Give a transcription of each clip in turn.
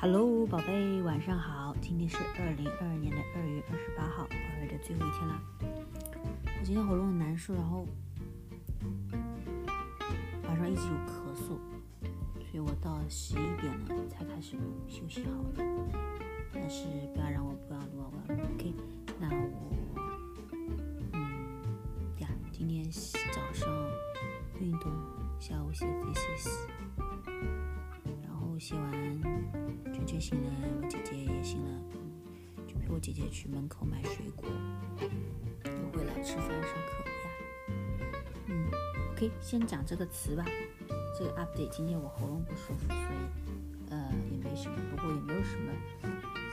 Hello，宝贝，晚上好。今天是二零二二年的二月二十八号，二月的最后一天啦。我今天喉咙很难受，然后晚上一直有咳嗽，所以我到十一点了才开始录，休息好了。但是不要让我不要录啊，我要录，OK？那我，嗯呀，今天早上运动，下午写息歇息。后写完，娟娟醒了，我姐姐也醒了，就陪我姐姐去门口买水果，又回来吃饭上课呀。嗯，OK，先讲这个词吧。这个 update 今天我喉咙不舒服，所以呃也没什么，不过也没有什么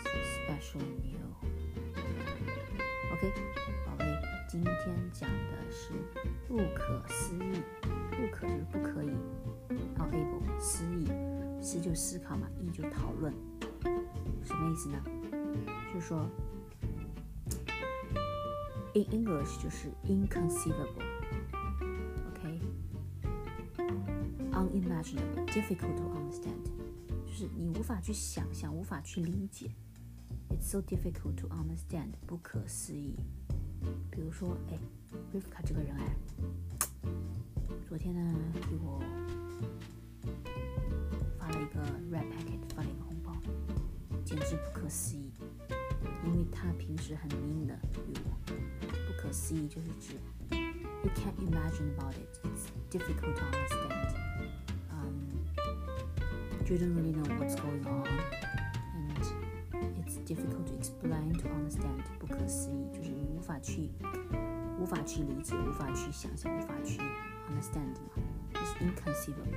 special new。OK，宝贝，今天讲的是不可思议，不可就是不可以，unable 思议，思就思考嘛，议就讨论，什么意思呢？就是说，in English 就是 inconceivable，OK，unimaginable，difficult to understand，就是你无法去想象，无法去理解。It's so difficult to understand，不可思议。比如说，哎，Rivka 这个人哎，昨天呢给我简直不可思议。因为他平时很 mean 的对我，不可思议就是指 you can't imagine about it, it's difficult to understand。you don't really know what's going on, and it's difficult to explain to understand. 不可思议，就是你无法去无法去理解，无法去想象，无法去 understand 嘛，就是 inconceivable,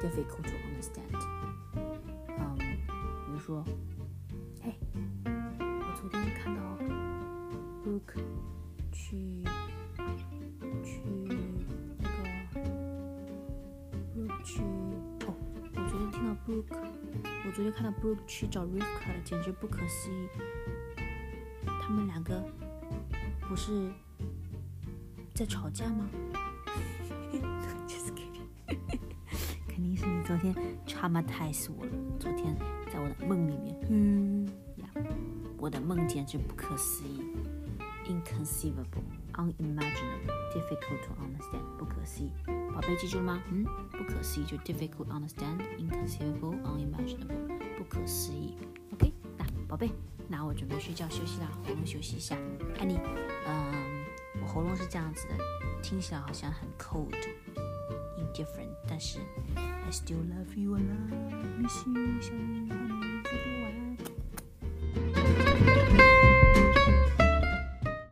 difficult to understand. 嗯，比如说， 去去那个 Brooke 去。Brooke，我昨天看到 Brooke 去找 Rivka 了，简直不可思议。他们两个不是在吵架吗？肯定是你昨天 traumatize 我了。昨天在我的梦里面，嗯呀，我的梦简直不可思议，inconceivable。unimaginable, difficult to understand，不可思议。宝贝记住了吗？嗯，不可思议就 difficult to understand, inconceivable, unimaginable，不可思议。OK，那宝贝，那我准备睡觉休息啦，喉咙休息一下。爱你，嗯，我喉咙是这样子的，听起来好像很 cold, indifferent，但是 I still love you a lot, miss you，想你。